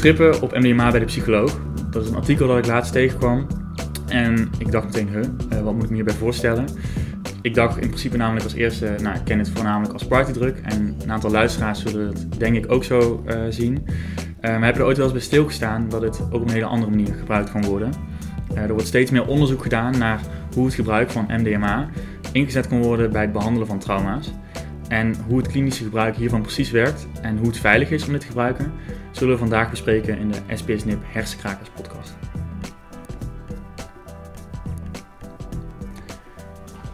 trippen op MDMA bij de psycholoog. Dat is een artikel dat ik laatst tegenkwam. En ik dacht meteen, huh, uh, wat moet ik me hierbij voorstellen? Ik dacht in principe namelijk als eerste, nou ik ken het voornamelijk als partydruk. En een aantal luisteraars zullen het denk ik ook zo uh, zien. maar hebben er ooit wel eens bij stilgestaan dat het ook op een hele andere manier gebruikt kan worden. er wordt steeds meer onderzoek gedaan naar hoe het gebruik van MDMA ingezet kan worden bij het behandelen van trauma's. En hoe het klinische gebruik hiervan precies werkt en hoe het veilig is om dit te gebruiken, zullen we vandaag bespreken in de SPS-NIP Hersenkrakers podcast.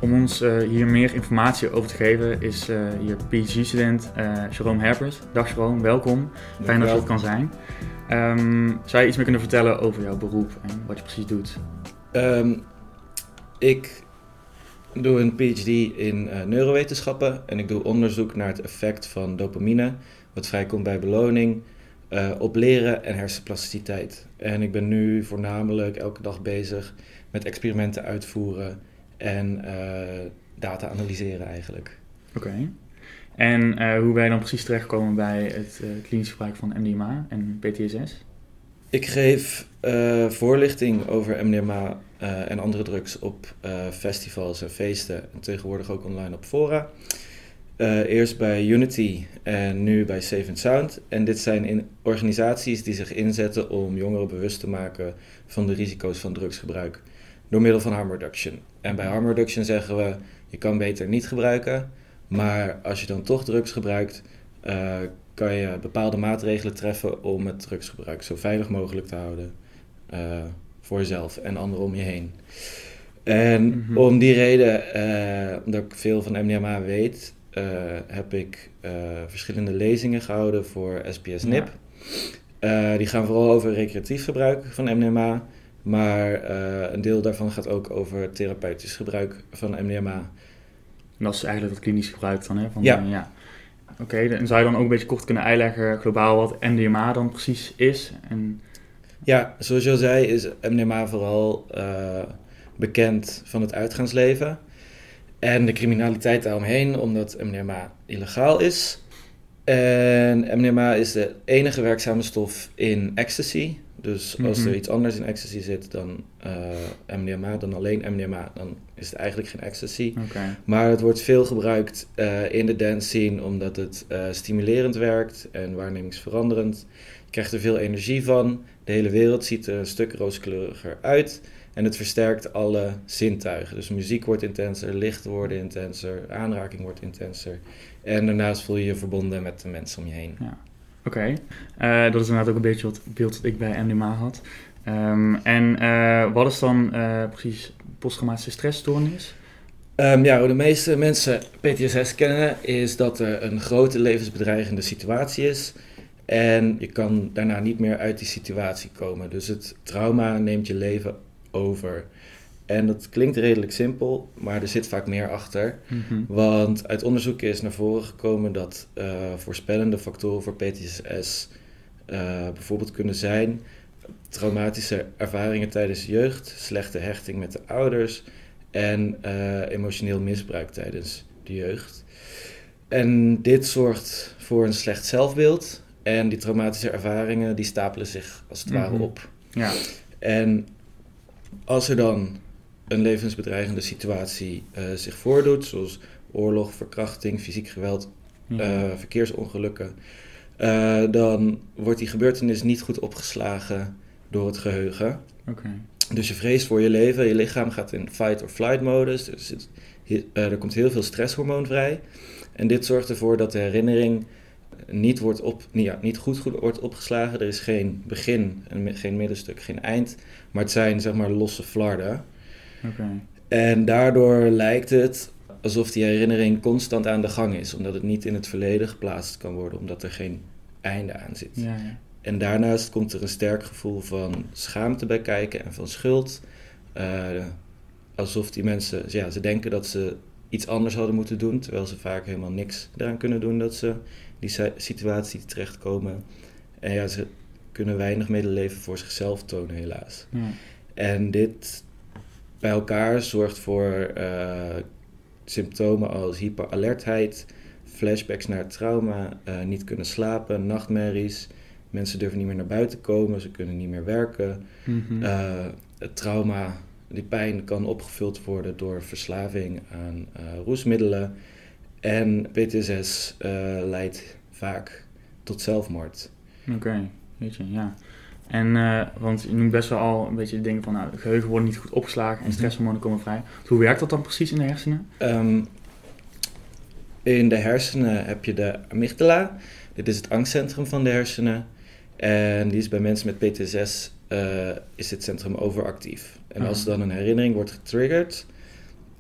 Om ons uh, hier meer informatie over te geven is uh, hier PhD-student uh, Jerome Herpers. Dag Jerome, welkom. Fijn dat je het kan zijn. Um, zou je iets meer kunnen vertellen over jouw beroep en wat je precies doet? Um, ik doe een PhD in uh, neurowetenschappen en ik doe onderzoek naar het effect van dopamine, wat vrijkomt bij beloning, uh, op leren en hersenplasticiteit. En ik ben nu voornamelijk elke dag bezig met experimenten uitvoeren en uh, data analyseren eigenlijk. Oké. Okay. En hoe ben je dan precies terechtkomen bij het klinisch gebruik van MDMA en PTSS? Ik geef uh, voorlichting over MDMA uh, en andere drugs op uh, festivals en feesten. En tegenwoordig ook online op fora. Eerst bij Unity en nu bij Safe and Sound. En dit zijn in organisaties die zich inzetten om jongeren bewust te maken van de risico's van drugsgebruik. Door middel van harm reduction. En bij harm reduction zeggen we, je kan beter niet gebruiken. Maar als je dan toch drugs gebruikt, kan je bepaalde maatregelen treffen om het drugsgebruik zo veilig mogelijk te houden uh, voor jezelf en anderen om je heen. En mm-hmm. om die reden, uh, omdat ik veel van MDMA weet, heb ik verschillende lezingen gehouden voor SPS-NIP. Ja. die gaan vooral over recreatief gebruik van MDMA, maar een deel daarvan gaat ook over therapeutisch gebruik van MDMA. En dat is eigenlijk het klinisch gebruik dan, hè? Van, ja. ja. Oké, en zou je dan ook een beetje kort kunnen uitleggen globaal wat MDMA dan precies is? En... Ja, zoals je al zei is MDMA vooral uh, bekend van het uitgaansleven en de criminaliteit daaromheen, omdat MDMA illegaal is. En MDMA is de enige werkzame stof in ecstasy. Dus als er mhm. iets anders in ecstasy zit dan uh, MDMA, dan alleen MDMA, dan is het eigenlijk geen ecstasy. Okay. Maar het wordt veel gebruikt uh, in de dance scene omdat het uh, stimulerend werkt en waarnemingsveranderend. Je krijgt er veel energie van. De hele wereld ziet er een stuk rooskleuriger uit. En het versterkt alle zintuigen. Dus muziek wordt intenser, licht wordt intenser, aanraking wordt intenser. En daarnaast voel je je verbonden met de mensen om je heen. Ja. Oké, okay. uh, dat is inderdaad ook een beetje het beeld dat ik bij MDMA had. Um, en uh, wat is dan uh, precies posttraumatische stressstoornis? Um, ja, hoe de meeste mensen PTSS kennen, is dat er een grote levensbedreigende situatie is. En je kan daarna niet meer uit die situatie komen. Dus het trauma neemt je leven over. En dat klinkt redelijk simpel, maar er zit vaak meer achter. Mhm. Want uit onderzoek is naar voren gekomen dat uh, voorspellende factoren voor PTSS uh, bijvoorbeeld kunnen zijn traumatische ervaringen tijdens jeugd, slechte hechting met de ouders en uh, emotioneel misbruik tijdens de jeugd. En dit zorgt voor een slecht zelfbeeld en die traumatische ervaringen die stapelen zich als het ware mhm. op. Ja. En als er dan een levensbedreigende situatie uh, zich voordoet, zoals oorlog, verkrachting, fysiek geweld, uh, verkeersongelukken, uh, dan wordt die gebeurtenis niet goed opgeslagen door het geheugen. Okay. Dus je vreest voor je leven, je lichaam gaat in fight or flight modus, dus het, er komt heel veel stresshormoon vrij. En dit zorgt ervoor dat de herinnering niet, wordt op, ja, niet goed, goed wordt opgeslagen. Er is geen begin, geen middenstuk, geen eind, maar het zijn zeg maar losse flarden. En daardoor lijkt het alsof die herinnering constant aan de gang is, omdat het niet in het verleden geplaatst kan worden, omdat er geen einde aan zit. Ja, ja. En daarnaast komt er een sterk gevoel van schaamte bij kijken en van schuld. Uh, alsof die mensen, ja, ze denken dat ze iets anders hadden moeten doen, terwijl ze vaak helemaal niks eraan kunnen doen dat ze die situatie terechtkomen. En ja, ze kunnen weinig medeleven voor zichzelf tonen, helaas. Ja. En dit bij elkaar zorgt voor uh, symptomen als hyperalertheid, flashbacks naar trauma, uh, niet kunnen slapen, nachtmerries Mensen durven niet meer naar buiten komen, ze kunnen niet meer werken. Mhm. Eh, het trauma, die pijn kan opgevuld worden door verslaving aan eh, roesmiddelen. En PTSS eh, leidt vaak tot zelfmoord. Oké, weet je, ja. En, eh, want je noemt best wel al een beetje dingen van, nou, geheugen wordt niet goed opgeslagen en Mhm. stresshormonen komen vrij. Hoe werkt dat dan precies in de hersenen? Ehm, in de hersenen heb je de amygdala. Dit is het angstcentrum van de hersenen. En die is bij mensen met PTSS eh, is dit centrum overactief. En als Ah. dan een herinnering wordt getriggerd,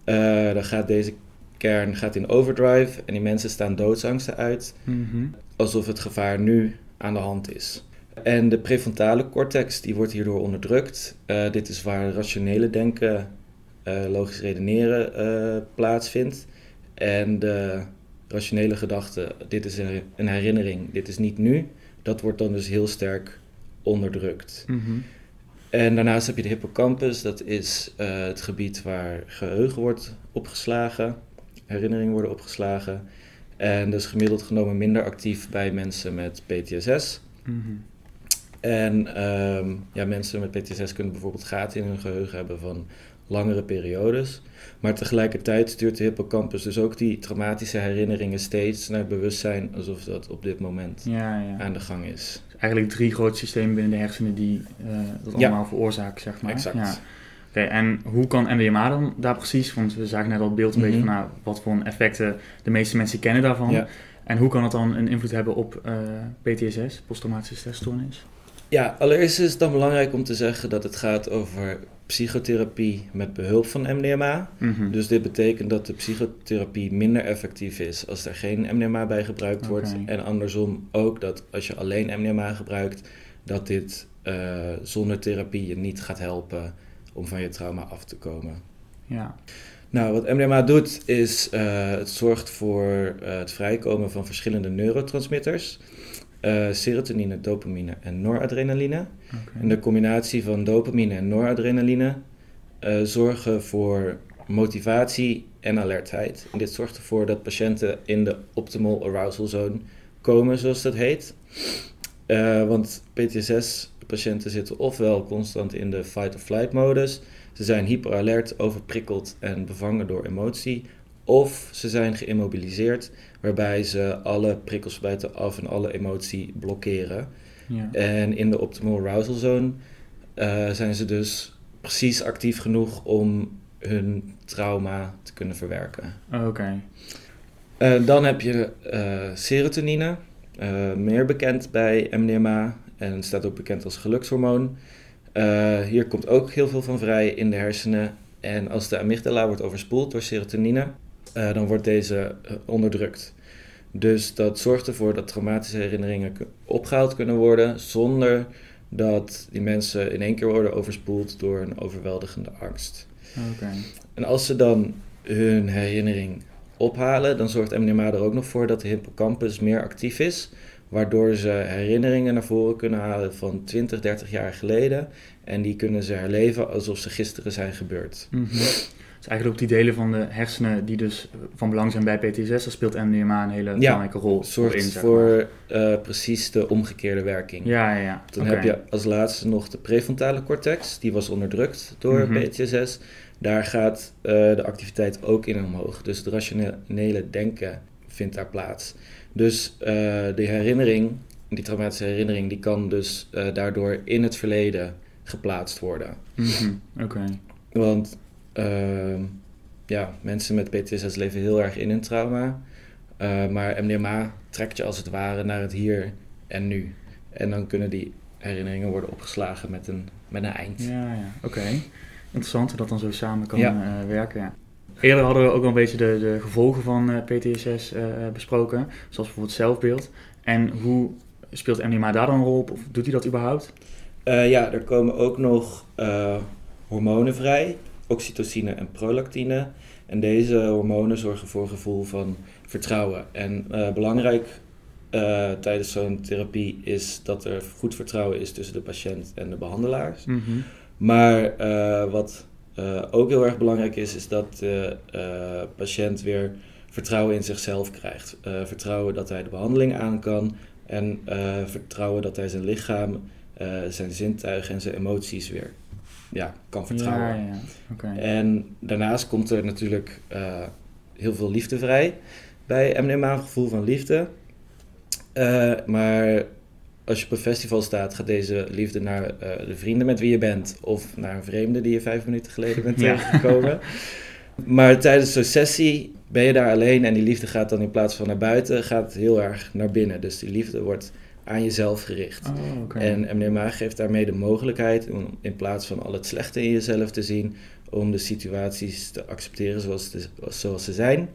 eh, dan gaat deze kern gaat in overdrive en die mensen staan doodsangsten uit, Mhm. alsof het gevaar nu aan de hand is. En de prefrontale cortex die wordt hierdoor onderdrukt. Eh, dit is waar rationele denken, eh, logisch redeneren eh, plaatsvindt. En de rationele gedachte, dit is een een herinnering, dit is niet nu, dat wordt dan dus heel sterk onderdrukt. Mhm. En daarnaast heb je de hippocampus, dat is het gebied waar geheugen wordt opgeslagen, herinneringen worden opgeslagen. En dat is gemiddeld genomen minder actief bij mensen met PTSS. Mhm. En ehm, ja, mensen met PTSS kunnen bijvoorbeeld gaten in hun geheugen hebben van langere periodes. Maar tegelijkertijd stuurt de hippocampus dus ook die traumatische herinneringen steeds naar het bewustzijn alsof dat op dit moment Ja, ja. aan de gang is. Dus eigenlijk drie grote systemen binnen de hersenen die eh, dat Ja. allemaal veroorzaken, zeg maar. Exact. Ja. Oké, en hoe kan MDMA dan daar precies? Want we zagen net al het beeld een beetje Mhm. van nou, wat voor effecten de meeste mensen kennen daarvan. Ja. En hoe kan het dan een invloed hebben op eh, PTSS, posttraumatische stressstoornis? Ja, allereerst is het dan belangrijk om te zeggen dat het gaat over psychotherapie met behulp van MDMA. Mhm. Dus dit betekent dat de psychotherapie minder effectief is als er geen MDMA bij gebruikt wordt. En andersom ook dat als je alleen MDMA gebruikt, dat dit eh, zonder therapie je niet gaat helpen om van je trauma af te komen. Ja. Nou, wat MDMA doet is eh, het zorgt voor eh, het vrijkomen van verschillende neurotransmitters. Eh, serotonine, dopamine en noradrenaline. En de combinatie van dopamine en noradrenaline eh, zorgen voor motivatie en alertheid. En dit zorgt ervoor dat patiënten in de optimal arousal zone komen, zoals dat heet. Eh, want PTSS-patiënten zitten ofwel constant in de fight-or-flight modus, ze zijn hyperalert, overprikkeld en bevangen door emotie, of ze zijn geïmmobiliseerd, waarbij ze alle prikkels buitenaf en alle emotie blokkeren. Ja. En in de optimal arousal zone eh, zijn ze dus precies actief genoeg om hun trauma te kunnen verwerken. Oké. Eh, dan heb je eh, serotonine, meer bekend bij MDMA en staat ook bekend als gelukshormoon. Hier komt ook heel veel van vrij in de hersenen. En als de amygdala wordt overspoeld door serotonine, eh, dan wordt deze eh, onderdrukt. Dus dat zorgt ervoor dat traumatische herinneringen opgehaald kunnen worden zonder dat die mensen in één keer worden overspoeld door een overweldigende angst. Oké. En als ze dan hun herinnering ophalen, dan zorgt MDMA er ook nog voor dat de hippocampus meer actief is, waardoor ze herinneringen naar voren kunnen halen van 20, 30 jaar geleden en die kunnen ze herleven alsof ze gisteren zijn gebeurd. Mhm. Dus eigenlijk ook die delen van de hersenen die dus van belang zijn bij PTSS, daar speelt MDMA een hele belangrijke rol zorgt in, zeg maar. voor eh, precies de omgekeerde werking. Ja, ja, ja. Dan heb je als laatste nog de prefrontale cortex, die was onderdrukt door Mhm. PTSS. Daar gaat eh, de activiteit ook in omhoog. Dus het rationele denken vindt daar plaats. Dus eh de herinnering, die traumatische herinnering, die kan dus daardoor in het verleden geplaatst worden. Mhm. Oké. Want ehm, ja, mensen met PTSS leven heel erg in hun trauma. Eh, maar MDMA trekt je als het ware naar het hier en nu. En dan kunnen die herinneringen worden opgeslagen met een, met een eind. Ja, ja. Oké. Interessant hoe dat dan zo samen kan Ja. eh, werken. Ja. Eerder hadden we ook al een beetje de, de gevolgen van eh, PTSS eh, besproken, zoals bijvoorbeeld zelfbeeld. En hoe speelt MDMA daar dan een rol op? Of doet hij dat überhaupt? Ja, er komen ook nog hormonen vrij, oxytocine en prolactine. En deze hormonen zorgen voor een gevoel van vertrouwen. En eh, belangrijk eh, tijdens zo'n therapie is dat er goed vertrouwen is tussen de patiënt en de behandelaars. Mhm. Maar eh, wat ook heel erg belangrijk is, is dat de patiënt weer vertrouwen in zichzelf krijgt. Vertrouwen dat hij de behandeling aan kan En vertrouwen dat hij zijn lichaam, zijn zintuigen en zijn emoties weer ja, kan vertrouwen. Ja, ja. Okay. En daarnaast komt er natuurlijk uh, heel veel liefde vrij bij MDMA, een gevoel van liefde. maar als je op een festival staat, gaat deze liefde naar de vrienden met wie je bent of naar een vreemde die je vijf minuten geleden bent tegengekomen. Maar tijdens zo'n sessie ben je daar alleen en die liefde gaat dan in plaats van naar buiten, gaat heel erg naar binnen. Dus die liefde wordt aan jezelf gericht. Oh, okay. En MDMA geeft daarmee de mogelijkheid om in plaats van al het slechte in jezelf te zien, om de situaties te accepteren zoals, de, zoals ze zijn,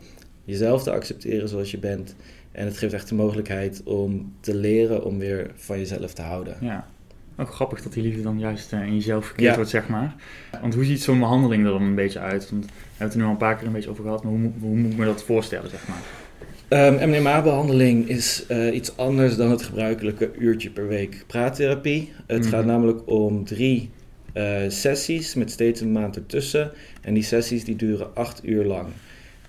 jezelf te accepteren zoals je bent. En het geeft echt de mogelijkheid om te leren om weer van jezelf te houden. Ja, ook grappig dat die liefde dan juist uh, in jezelf verkeerd wordt, zeg maar. Want hoe ziet zo'n behandeling er dan een beetje uit? Want we hebben het er nu al een paar keer een beetje over gehad, maar hoe, hoe moet ik me dat voorstellen, zeg maar? Um, ehm, MDMA-behandeling is uh, iets anders dan het gebruikelijke uurtje per week praattherapie. Het mm -hmm. gaat namelijk om drie uh, sessies met steeds een maand ertussen. En die sessies die duren acht uur lang.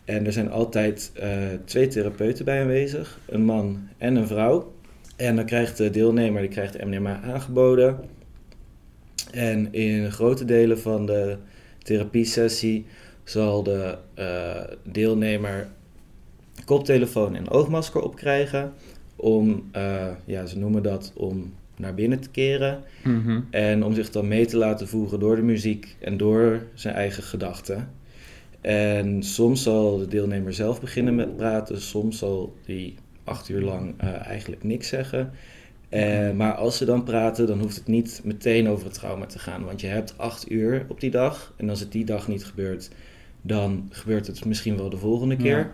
En er zijn altijd uh, twee therapeuten bij aanwezig, een man en een vrouw. En dan krijgt de deelnemer die krijgt MDMA aangeboden. En in grote delen van de therapiesessie zal de deelnemer koptelefoon en oogmasker opkrijgen. Om, uh, ja, ze noemen dat om naar binnen te keren. Mm -hmm. En om zich dan mee te laten voegen door de muziek en door zijn eigen gedachten. En soms zal de deelnemer zelf beginnen met praten, soms zal die acht uur lang uh, eigenlijk niks zeggen. Uh, maar als ze dan praten, dan hoeft het niet meteen over het trauma te gaan. Want je hebt acht uur op die dag. En als het die dag niet gebeurt, dan gebeurt het misschien wel de volgende keer. Ja.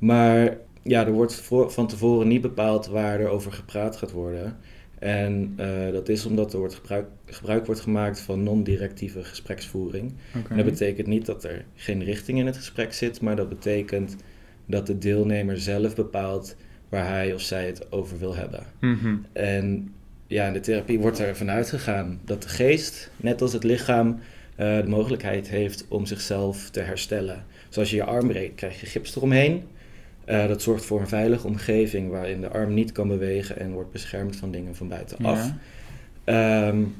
Maar ja, er wordt voor, van tevoren niet bepaald waar er over gepraat gaat worden. En uh, dat is omdat er wordt gebruik, gebruik wordt gemaakt van non-directieve gespreksvoering. Okay. En dat betekent niet dat er geen richting in het gesprek zit, maar dat betekent dat de deelnemer zelf bepaalt waar hij of zij het over wil hebben. Mm -hmm. En ja, in de therapie wordt er vanuit gegaan dat de geest, net als het lichaam, uh, de mogelijkheid heeft om zichzelf te herstellen. Dus als je je arm breekt, krijg je gips eromheen. Uh, dat zorgt voor een veilige omgeving waarin de arm niet kan bewegen en wordt beschermd van dingen van buitenaf. Ja. Um,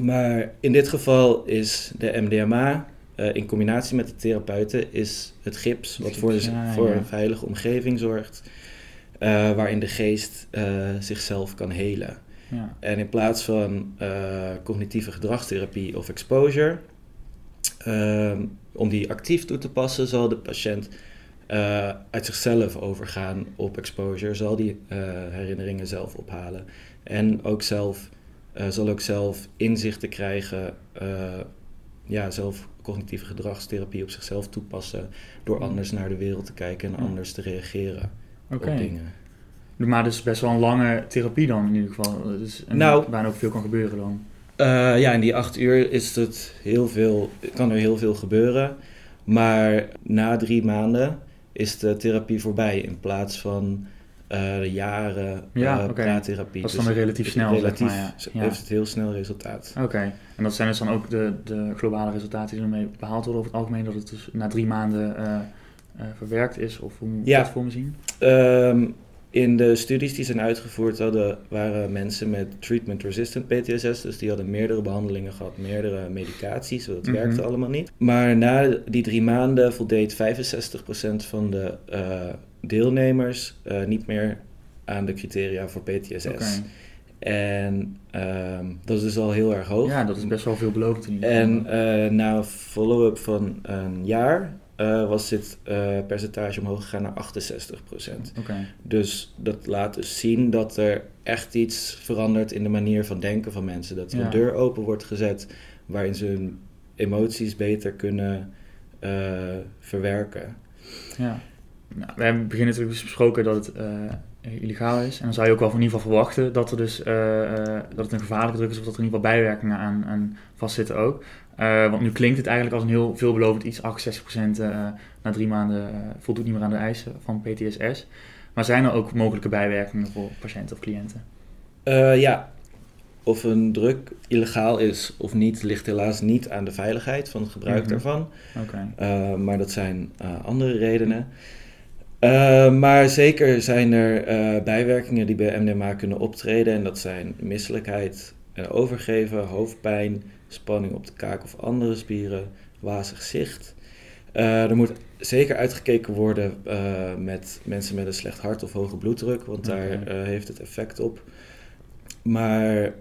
maar in dit geval is de MDMA uh, in combinatie met de therapeuten is het gips, wat voor, Ja, voor ja. een veilige omgeving zorgt, uh, waarin de geest zichzelf kan helen. Ja. En in plaats van cognitieve gedragstherapie of exposure, um, om die actief toe te passen, zal de patiënt uh, uit zichzelf overgaan op exposure, zal die uh, herinneringen zelf ophalen. En ook zelf, uh, zal ook zelf inzichten krijgen, ja, zelf cognitieve gedragstherapie op zichzelf toepassen, door anders naar de wereld te kijken en Ja. anders te reageren op dingen. Maar dus best wel een lange therapie dan in ieder geval. Dus en Nou- bijna ook veel kan gebeuren dan. Ja, in die acht uur is het heel veel, kan er heel veel gebeuren. Maar na drie maanden is de therapie voorbij in plaats van uh, de jaren Ja, uh. Dat is Dus dan weer relatief snel, zeg relatief maar, ja. Heeft het heel snel resultaat. Oké. En dat zijn dus dan ook de, de globale resultaten die ermee behaald worden over het algemeen. Dat het dus na drie maanden eh, eh, verwerkt is. Of hoe moet je Ja. dat voor me zien? Um, in de studies die zijn uitgevoerd hadden, waren mensen met treatment-resistant PTSS. Dus die hadden meerdere behandelingen gehad, meerdere medicaties. Dat Mhm. werkte allemaal niet. Maar na die drie maanden voldeed 65% van de uh, deelnemers uh, niet meer aan de criteria voor PTSS. En um, dat is dus al heel erg hoog. Ja, dat is best wel ieder geval. En uh, na een follow-up van een jaar uh, was dit uh, percentage omhoog gegaan naar 68%. Oké. Dus dat laat dus zien dat er echt iets verandert in de manier van denken van mensen. Dat er Ja. een deur open wordt gezet waarin ze hun emoties beter kunnen uh, verwerken. Ja. Nou, we hebben in het begin natuurlijk besproken dat het eh, illegaal is. En dan zou je ook wel in ieder geval verwachten dat, er dus, eh, eh, dat het een gevaarlijke druk is of dat er in ieder geval bijwerkingen aan, aan vastzitten ook. Eh, want nu klinkt het eigenlijk als een heel veelbelovend iets. 68% eh, na drie maanden eh, voldoet niet meer aan de eisen van PTSS. Maar zijn er ook mogelijke bijwerkingen voor patiënten of cliënten? Ja, of een druk illegaal is of niet, ligt helaas niet aan de veiligheid van het gebruik Mhm. daarvan. Oké. Maar dat zijn andere redenen. Uh, maar zeker zijn er uh, bijwerkingen die bij MDMA kunnen optreden. En dat zijn misselijkheid en overgeven, hoofdpijn, spanning op de kaak of andere spieren, wazig zicht. Uh, er moet zeker uitgekeken worden met mensen met een slecht hart of hoge bloeddruk, want daar heeft het effect op. Maar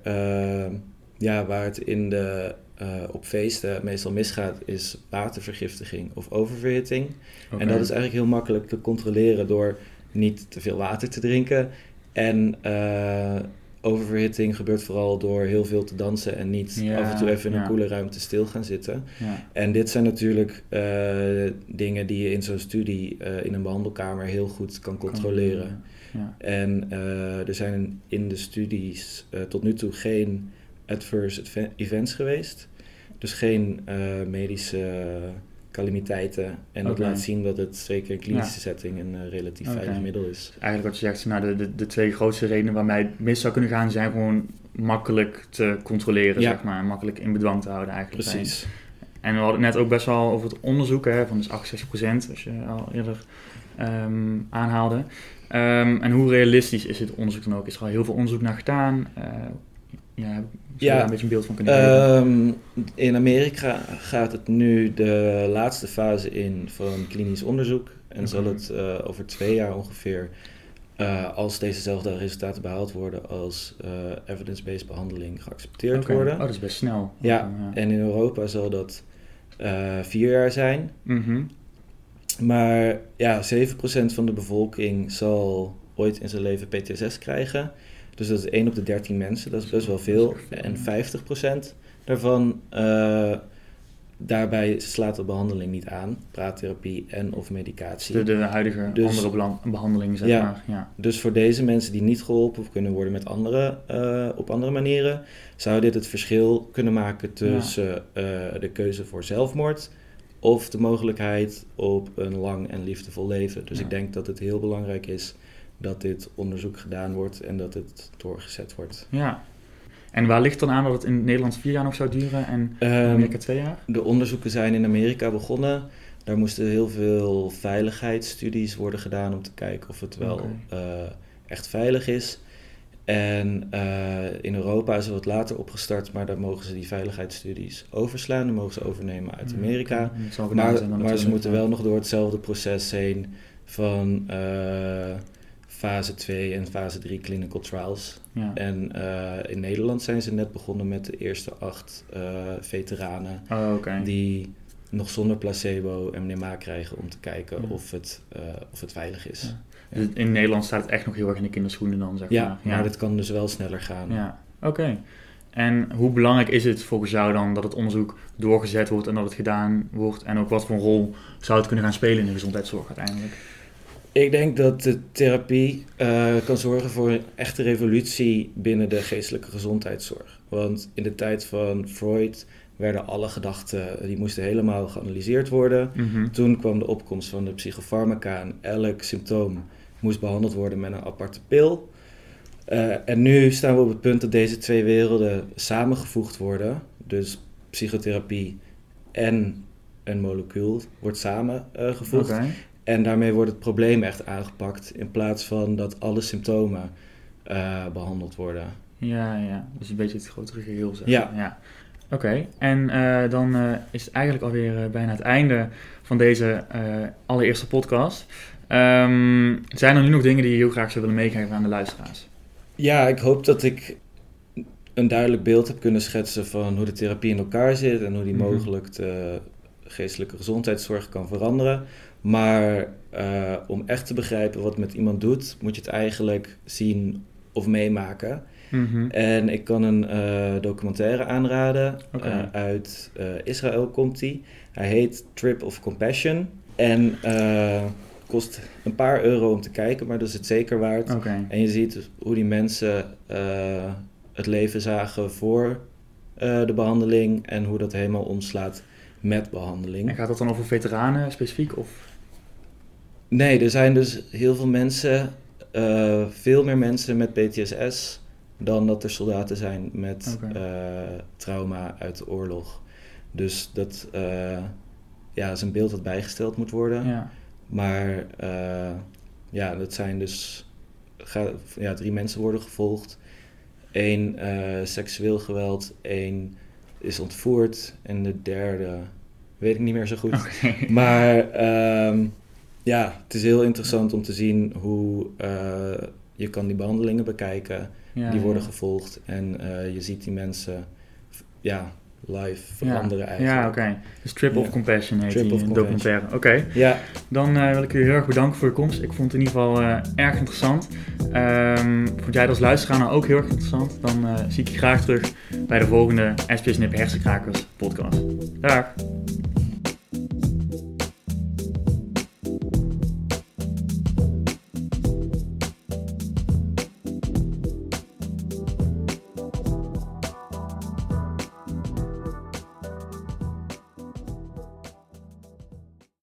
ja, waar het in de uh, op feesten meestal misgaat, is watervergiftiging of oververhitting. En dat is eigenlijk heel makkelijk te controleren door niet te veel water te drinken. En uh, oververhitting gebeurt vooral door heel veel te dansen en niet af en toe even in een koele ruimte stil gaan zitten. Ja. En dit zijn natuurlijk uh, dingen die je in zo'n studie in een behandelkamer heel goed kan controleren. Ja. En er zijn in de studies tot nu toe geen adverse events geweest. Dus geen uh, medische calamiteiten. En dat laat zien dat het zeker in klinische setting een uh, relatief veilig middel is. Eigenlijk wat je zegt, nou, de, de, de twee grootste redenen waarmee het mis zou kunnen gaan, zijn gewoon makkelijk te controleren, ja. zeg maar. Makkelijk in bedwang te houden eigenlijk. Precies. En we hadden het net ook best wel over het onderzoek, hè, van dus 68%, als je al eerder um, aanhaalde. Um, en hoe realistisch is dit onderzoek dan ook? Is er al heel veel onderzoek naar gedaan? Uh, ja, ja, een beetje een beeld van kunnen geven? Um, in Amerika gaat het nu de laatste fase in van klinisch onderzoek. En zal het uh, over twee jaar ongeveer, uh, als dezezelfde resultaten behaald worden als uh, evidence-based behandeling geaccepteerd okay. worden. Oh, dat is best snel. Ja, ja. en in Europa zal dat vier jaar zijn. Mm -hmm. Maar ja, 7% van de bevolking zal ooit in zijn leven PTSS krijgen. Dus dat is 1 op de 13 mensen, dat is best wel veel. En 50% daarvan, uh, daarbij slaat de behandeling niet aan. Praattherapie en of medicatie. De, de huidige dus, andere behandeling, zeg ja, maar. Ja. Dus voor deze mensen die niet geholpen kunnen worden met andere, uh, op andere manieren... zou dit het verschil kunnen maken tussen ja. uh, de keuze voor zelfmoord... of de mogelijkheid op een lang en liefdevol leven. Dus ik denk dat het heel belangrijk is dat dit onderzoek gedaan wordt en dat het doorgezet wordt. Ja. En waar ligt dan aan dat het in Nederland vier jaar nog zou duren en in um, Amerika twee jaar? De onderzoeken zijn in Amerika begonnen. Daar moesten heel veel veiligheidsstudies worden gedaan om te kijken of het wel okay. uh, echt veilig is. En uh, in Europa is het wat later opgestart, maar daar mogen ze die veiligheidsstudies overslaan. Dan mogen ze overnemen uit Amerika. Ja, maar, maar ze moeten wel nog door hetzelfde proces heen van uh, fase 2 en fase 3 clinical trials. Ja. En uh, in Nederland zijn ze net begonnen met de eerste acht uh, veteranen oh, okay. die nog zonder placebo MDMA krijgen om te kijken ja. of, het, uh, of het veilig is. Ja. Dus in Nederland staat het echt nog heel erg in de kinderschoenen dan, zeg ja, maar. Ja, maar dat kan dus wel sneller gaan. Ja, oké. Okay. En hoe belangrijk is het volgens jou dan dat het onderzoek doorgezet wordt en dat het gedaan wordt? En ook wat voor een rol zou het kunnen gaan spelen in de gezondheidszorg uiteindelijk? Ik denk dat de therapie uh, kan zorgen voor een echte revolutie binnen de geestelijke gezondheidszorg. Want in de tijd van Freud werden alle gedachten, die moesten helemaal geanalyseerd worden. Mm -hmm. Toen kwam de opkomst van de psychofarmaca en elk symptoom moest behandeld worden met een aparte pil. Uh, en nu staan we op het punt dat deze twee werelden samengevoegd worden. Dus psychotherapie en een molecuul wordt samengevoegd. Uh, okay. En daarmee wordt het probleem echt aangepakt in plaats van dat alle symptomen uh, behandeld worden. Ja, ja, dus een beetje het grotere geheel. Zeg. Ja. ja. Oké, okay. en uh, dan uh, is het eigenlijk alweer bijna het einde van deze allereerste podcast. Um, zijn er nu nog dingen die je heel graag zou willen meegeven aan de luisteraars? Ja, ik hoop dat ik een duidelijk beeld heb kunnen schetsen van hoe de therapie in elkaar zit en hoe die mm -hmm. mogelijk de geestelijke gezondheidszorg kan veranderen. Maar uh, om echt te begrijpen wat het met iemand doet, moet je het eigenlijk zien of meemaken. Mm -hmm. En ik kan een uh, documentaire aanraden. Okay. Uh, uit Israël komt die. Hij heet Trip of Compassion. En kost een paar euro om te kijken, maar dat is het zeker waard. Okay. En je ziet hoe die mensen het leven zagen voor de behandeling en hoe dat helemaal omslaat met behandeling. En gaat dat dan over veteranen specifiek? Of? Nee, er zijn dus heel veel mensen, uh, veel meer mensen met PTSS dan dat er soldaten zijn met okay. uh, trauma uit de oorlog. Dus dat uh, ja, is een beeld dat bijgesteld moet worden. Ja. Maar ja, dat zijn dus ga, ja, drie mensen worden gevolgd. Eén eh, seksueel geweld, één is ontvoerd en de derde weet ik niet meer zo goed. Maar ehm, ja, het is heel interessant om te zien hoe eh, je kan die behandelingen bekijken. Ja, die worden ja. gevolgd en eh, je ziet die mensen ja, live veranderen ja. eigenlijk. Ja, oké. Dus Trip of Ja. Compassion heet Trip die documentaire. Oké. Ja, Dan eh, wil ik u heel erg bedanken voor de komst. Ik vond het in ieder geval eh, erg interessant. Ehm vond jij dat als luisteraar nou ook heel erg interessant? Dan eh, zie ik je graag terug bij de volgende SPS Nip Hersenkrakers podcast. Dag!